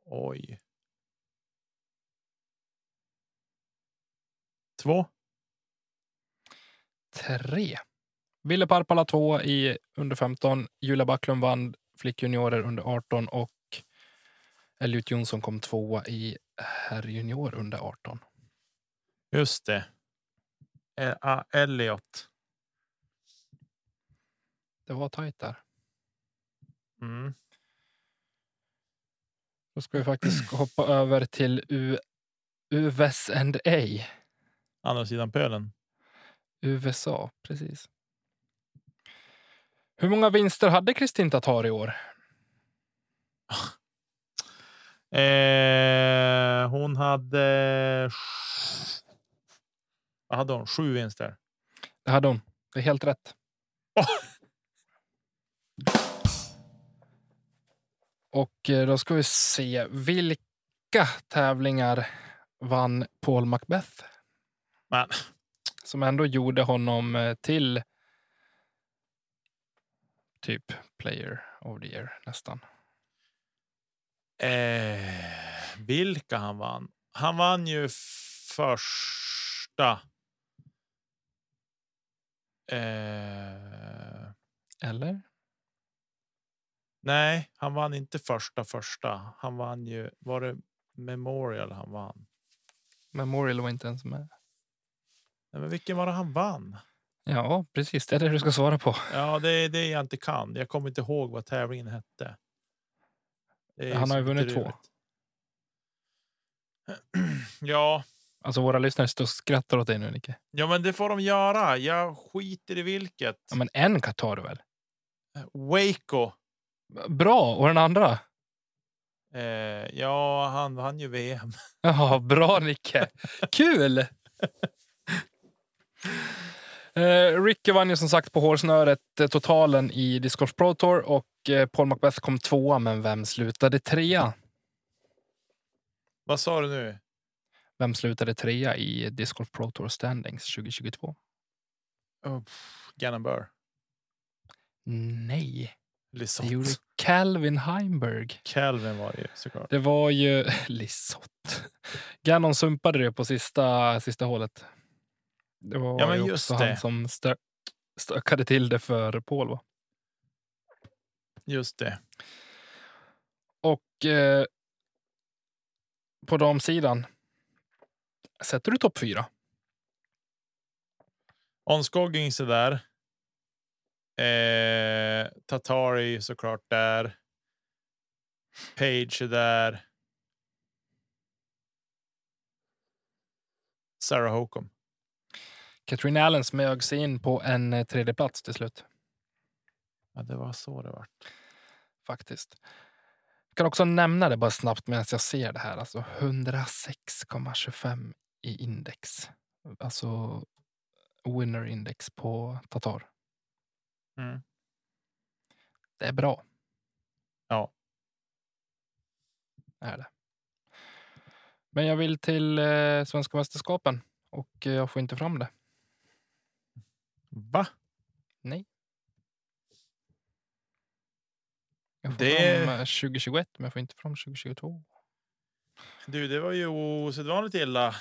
Oj. Två. Tre. Ville Parpala tvåa i under 15. Julia Backlund vann flickjuniorer under 18 och Elliot Jonsson kom tvåa i herrjunior under 18. Just det. Eh, ah, Elliot. Det var tajt där. Mm. Då ska vi faktiskt [CLEARS THROAT] hoppa över till U US and A. Andra sidan pölen. USA, precis. Hur många vinster hade Kristin Tatar i år? [LAUGHS] Eh, hon hade. Vad hade hon? Sju vinster. Det hade hon. Det är helt rätt. Oh! [LAUGHS] Och eh, då ska vi se. Vilka tävlingar vann Paul Macbeth? Men. Som ändå gjorde honom eh, till typ player of the year nästan. Eh, vilka han vann? Han vann ju första. Eh, Eller? nej, han vann inte första första. Han vann ju. Var det Memorial han vann? Memorial var inte ens med. Nej, men vilken var det han vann? Ja, precis. Det är det du ska svara på. Ja, det är det jag inte kan. Jag kommer inte ihåg vad tävlingen hette. Han har ju vunnit två. [CLEARS THROAT] Ja, Alltså våra lyssnare står och skrattar åt dig nu, Nicke. ja, men det får de göra. Jag skiter i vilket. Ja, men en tar du väl? Waco. Bra! Och den andra? Eh, ja, han vann ju VM. Ja, bra Nicke. [LAUGHS] Kul! [LAUGHS] Eh, Ricky vann ju som sagt på hårsnöret eh, totalen i Disc Golf Pro Tour och eh, Paul Macbeth kom tvåa, men vem slutade trea? Vad sa du nu? Vem slutade trea i Disc Golf Pro Tour Standings 2022? Oh, Gannon Burr. Nej, det Lisotte. gjorde Calvin Heimberg. Calvin var det ju såklart. Det var ju [LAUGHS] Lisotte. Gannon sumpade det på sista, sista hålet. Det var Ja, men ju just också det. han som stö stökade till det för Paul. Va? Just det. Och eh, på damsidan. Sätter du topp fyra? Onskogging så där. Eh, Tatari såklart där. Page är där. Sarah Hokum. Katrin Allen smög sig in på en eh, tredje plats till slut. Ja, det var så det var. Faktiskt. Jag kan också nämna det bara snabbt medan jag ser det här. Alltså 106,25 i index. Alltså winner index på Tatar. Mm. Det är bra. Ja. Är det. Men jag vill till eh, svenska mästerskapen och eh, jag får inte fram det. Va? Nej. Jag får Det- fram eh, 2021 men jag får inte fram 2022. Du, det var ju osedvanligt illa.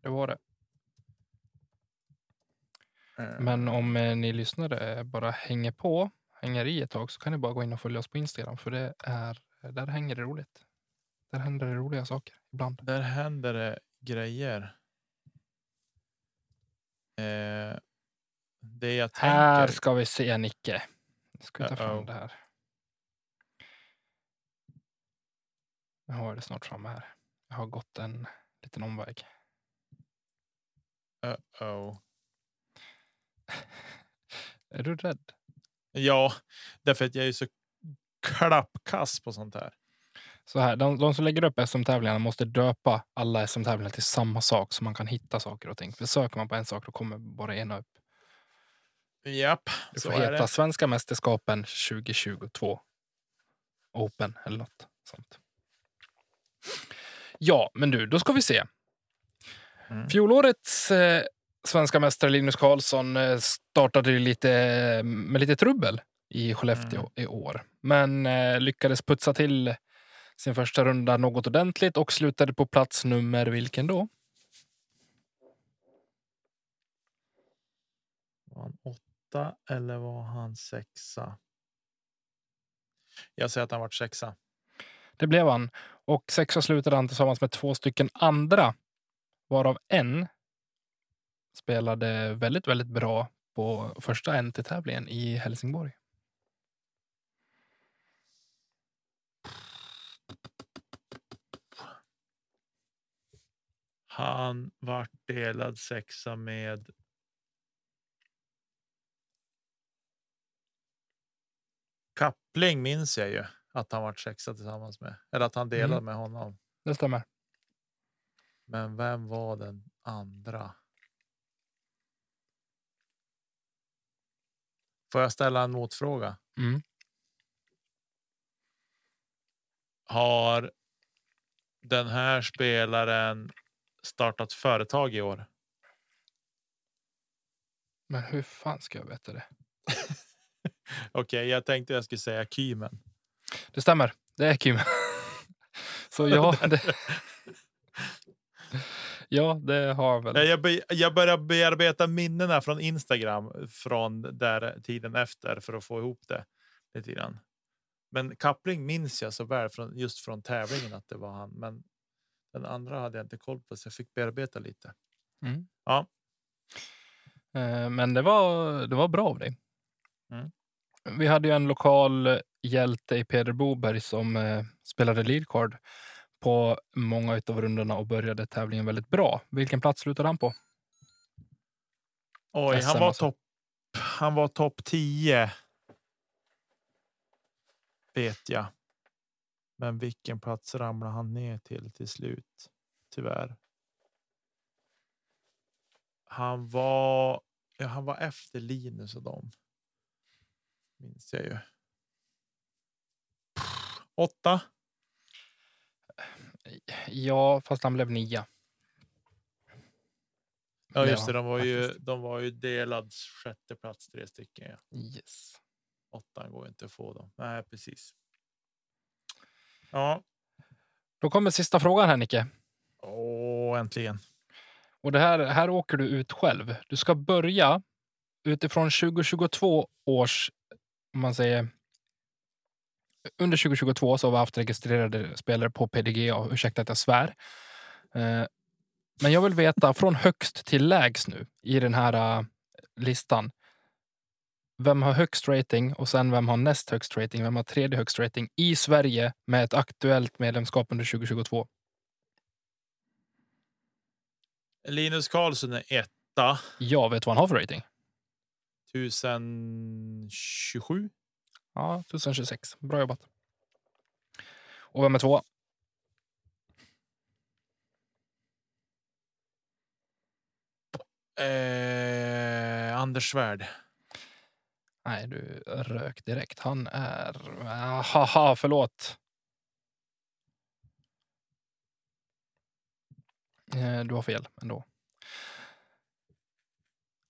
Det var det. Eh, Men om eh, ni lyssnare bara hänger på, hänger i ett tag så kan ni bara gå in och följa oss på Instagram för det är, där hänger det roligt. Där händer det roliga saker ibland. Där händer det grejer. Eh, det jag Här tänker. ska vi se Nicke. Nu ska vi ta fram Uh-oh. det här. Jag har det snart framme här. Jag har gått en liten omväg. Uh-oh. [LAUGHS] Är du rädd? Ja, därför att jag är så klappkass på sånt här. Så här, de, de som lägger upp SM-tävlingarna måste döpa alla SM-tävlingar till samma sak så man kan hitta saker och ting. För söker man på en sak då kommer bara ena upp. Japp, Det så får är heta det. Svenska mästerskapen 2022. Open eller något sånt. Ja, men du, då ska vi se. Mm. Fjolårets eh, svenska mästare Linus Karlsson eh, startade ju lite eh, med lite trubbel i Skellefteå Mm. i år. Men eh, lyckades putsa till sin första runda något ordentligt och slutade på plats nummer vilken då? Var han åtta eller var han sexa? Jag säger att han var sexa. Det blev han och sexa slutade han tillsammans med två stycken andra varav en spelade väldigt, väldigt bra på första NT-tävlingen i Helsingborg. Han vart delad sexa med. Kappling minns jag ju att han vart sexa tillsammans med eller att han delade Mm. med honom. Det stämmer. Men vem var den andra? Får jag ställa en motfråga? Mm. Har den här spelaren startat företag i år? Men hur fan ska jag veta det? [LAUGHS] Okej, jag tänkte jag skulle säga Kymen. Det stämmer. Det är Kim. [LAUGHS] Så ja, [LAUGHS] det, ja, det har han väl. Jag, be, jag börjar bearbeta minnena från Instagram från där tiden efter för att få ihop det lite grann. Men Kappling minns jag så väl från just från tävlingen att det var han. Men den andra hade jag inte koll på så jag fick bearbeta lite. Mm. Ja. Eh, Men det var, det var bra av dig. Mm. Vi hade ju en lokal hjälte i Peder Boberg som eh, spelade leadcard på många av rundorna och började tävlingen väldigt bra. Vilken plats slutade han på? Oj, SM han var alltså. topp. Han var topp 10. Vet jag. Men vilken plats ramlade han ner till till slut? Tyvärr. Han var. Ja, han var efter Linus och dem. Minns jag ju. Åtta. Ja, fast han blev nia. Ja, just det. De var ju. De var ju delad sjätte plats tre stycken. Ja. Yes. Åttan går inte att få dem. Nej, precis. Ja, Då kommer sista frågan här, Nicke. åh, äntligen. Och det här, här åker du ut själv. Du ska börja utifrån 2022 års, om man säger, under 2022 så har vi haft registrerade spelare på PDGA. Ursäkta att jag svär. Eh, Men jag vill veta från högst till lägst nu i den här eh, listan. Vem har högst rating och sen vem har näst högst rating? Vem har tredje högst rating i Sverige med ett aktuellt medlemskap under 2022? Linus Karlsson är etta. Jag vet vad han har för rating. 1027. Ja, 1026. Bra jobbat. Och vem är tvåa? Eh, Anders Svärd. Nej, du rök direkt. Han är... Haha, förlåt. Eh, du har fel ändå.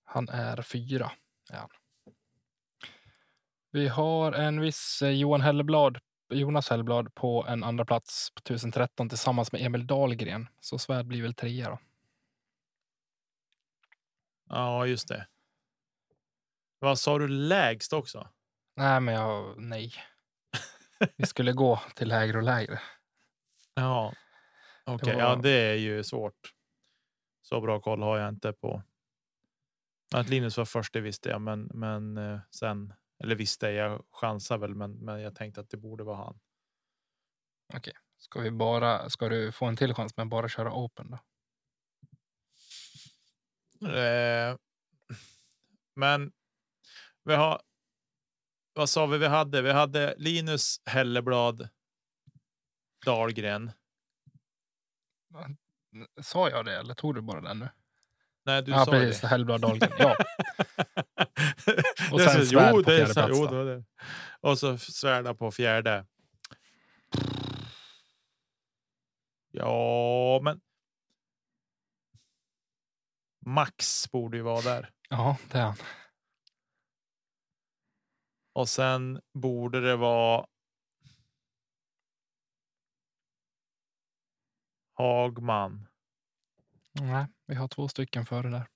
Han är fyra. Är han. Vi har en viss eh, Johan Helleblad, Jonas Hellblad på en andra plats på 1013 tillsammans med Emil Dahlgren. Så Svärd blir väl trea då. Ja, just det. Vad sa du lägst också? Nej, men jag... Nej. Vi skulle gå till lägre och lägre. [LAUGHS] Ja, okej. var- Ja, det är ju svårt. Så bra koll har jag inte på. Att Linus var först, det visste jag, men, men eh, sen eller visste jag chansar väl, men, men jag tänkte att det borde vara han. Ska, vi bara, ska du få en till chans med bara köra open då? Eh, men vi har. Vad sa vi vi hade? Vi hade Linus Helleblad. Dahlgren. Sa jag det eller tog du bara den nu? Nej, du ja, sa precis. det. Hellblad Dahlgren. Ja, [LAUGHS] Och sen så- Svärd på fjärde plats jo, det. Och så Svärda på fjärde. Ja, men. Max borde ju vara där. ja det är han. Och sen borde det vara. Hagman. Nej, vi har två stycken före där.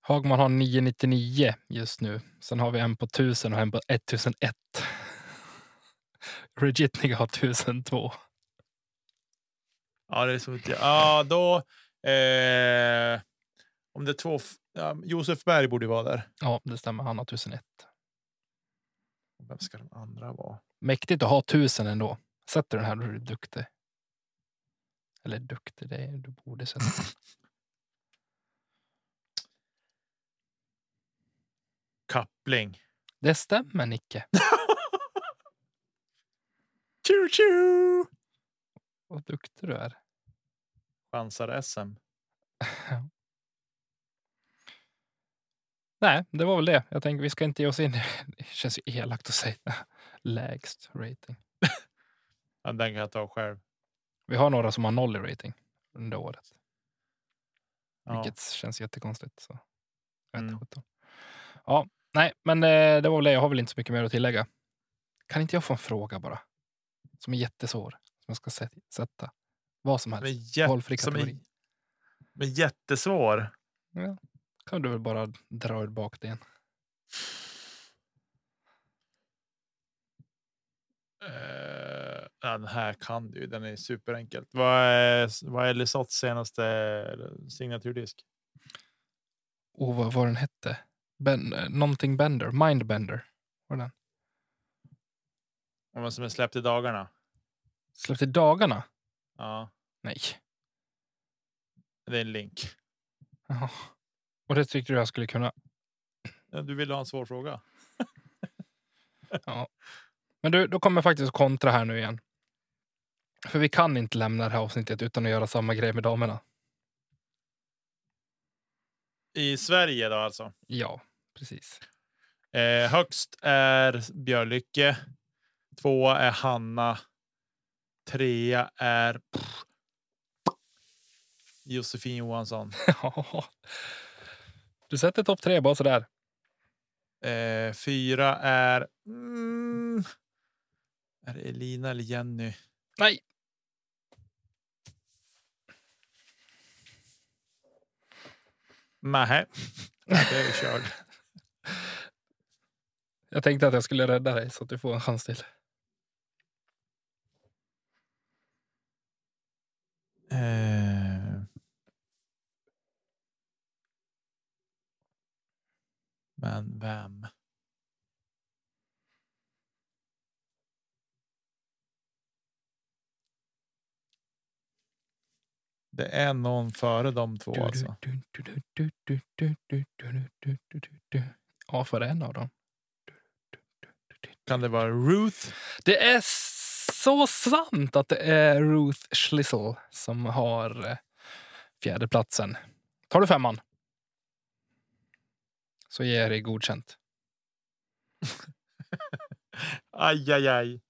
Hagman har 999 just nu. Sen har vi en på 1000 och en på 1001. [LAUGHS] Regitniga har 1002. Ja, det är så. att- Ja, då. Eh, om det är två. Ja, Josef Berg borde vara där. Ja, det stämmer. Han har 1001. Vem ska den andra vara? Mäktigt att ha 1000 ändå. Sätter den här då är du duktig. Eller duktig, det är du borde sätta. [LAUGHS] Kappling. Det stämmer Nicke. [LAUGHS] Tju, tju! Vad duktig du är. Chansar-SM. [LAUGHS] Nej, det var väl det. Jag tänker vi ska inte ge oss in [LAUGHS] Det känns ju elakt att säga lägst rating. [LAUGHS] Ja, den kan jag ta själv. Vi har några som har noll i rating under året. Ja. Vilket känns jättekonstigt. Så. Jag vet Mm. Ja, nej, men eh, det var väl det. Jag har väl inte så mycket mer att tillägga. Kan inte jag få en fråga bara? Som är jättesvår. Som jag ska sä- sätta. Vad som helst. Valfri som är, kategori. men jättesvår. Ja. Kan du väl bara dra ur bakdelen. Ja, den här kan du. Den är superenkelt. Vad är, vad är Lisottes senaste signaturdisk? Och vad var den hette? Ben, eh, någonting Bender. Mindbender. Var den? Man som är släppt i dagarna. Släppt i dagarna? Ja, Nej. det är en link. Jaha. Och det tyckte du jag skulle kunna. Ja, Du vill ha en svår fråga? [LAUGHS] Men du, då kommer jag faktiskt kontra här nu igen. För vi kan inte lämna det här avsnittet utan att göra samma grej med damerna. I Sverige då alltså? Ja, precis. Eh, högst är Björlycke. Tvåa är Hanna. Trea är pff, Josefin Johansson. [LAUGHS] Du sätter topp tre bara sådär. Eh, fyra är... Mm, är det Elina eller Jenny? Nej. Nej, det är körd. [LAUGHS] Jag tänkte att jag skulle rädda dig så att du får en chans till. Eh. Men vem? Det är någon före de två alltså. Ja, för en av dem. Kan det vara Ruth? Det är så sant att det är Ruth Schlissel som har fjärdeplatsen. Tar du femman? Så ger jag dig godkänt. [LAUGHS] Aj, aj, aj.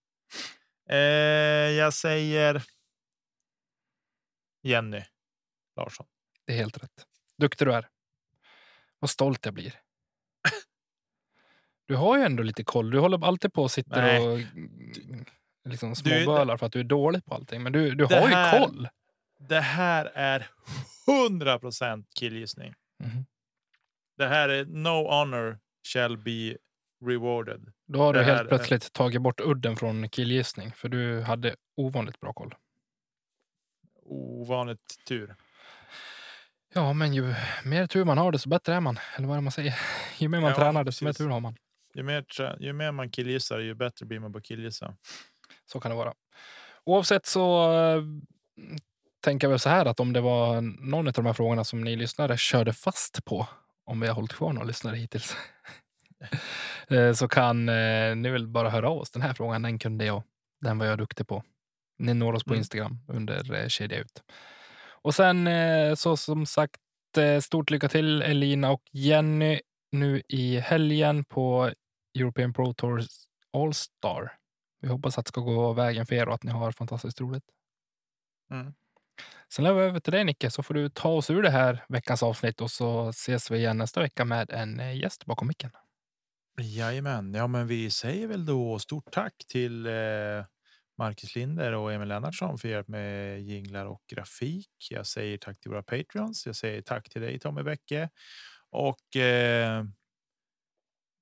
Eh, jag säger Jenny Larsson. Det är helt rätt. Duktig du är. Vad stolt jag blir. Du har ju ändå lite koll. Du håller alltid på och sitter Nej. och mm, liksom Du- småbölar för att du är dålig på allting. Men du, du har här- ju koll. Det här är 100 procent killgissning. Mhm. Det här är no honor shall be rewarded. Då har du Det här helt är- plötsligt tagit bort udden från killgissning. För du hade ovanligt bra koll. Ovanligt tur. Ja, men ju mer tur man har desto bättre är man. Eller vad är det man säger? [LAUGHS] Ju mer man Ja, tränar desto mer precis. tur har man. Ju mer, ju mer man killgissar, ju bättre blir man på killgissa. Så kan det vara. Oavsett så äh, tänker jag väl så här att om det var någon av de här frågorna som ni lyssnare körde fast på, om vi har hållit kvar några lyssnare hittills, [LAUGHS] eh, så kan eh, ni väl bara höra av oss. Den här frågan, den kunde jag. Den var jag duktig på. Ni når oss på Mm. Instagram under eh, kedja ut. Och sen så som sagt, stort lycka till Elina och Jenny nu i helgen på European Pro Tours All Star. Vi hoppas att det ska gå vägen för er och att ni har fantastiskt roligt. Mm. Sen lämnar vi över till dig Nicke, så får du ta oss ur det här veckans avsnitt och så ses vi igen nästa vecka med en eh, gäst bakom micken. Jajamän, ja, men vi säger väl då stort tack till eh, Marcus Linder och Emil Lennartsson för hjälp med jinglar och grafik. Jag säger tack till våra patreons. Jag säger tack till dig Tommy Bäcke Och eh,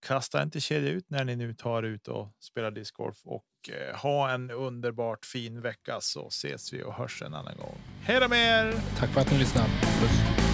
kasta inte kedja ut när ni nu tar ut och spelar discgolf och eh, ha en underbart fin vecka så ses vi och hörs en annan gång. Hej då med er! Tack för att ni lyssnade. Puss.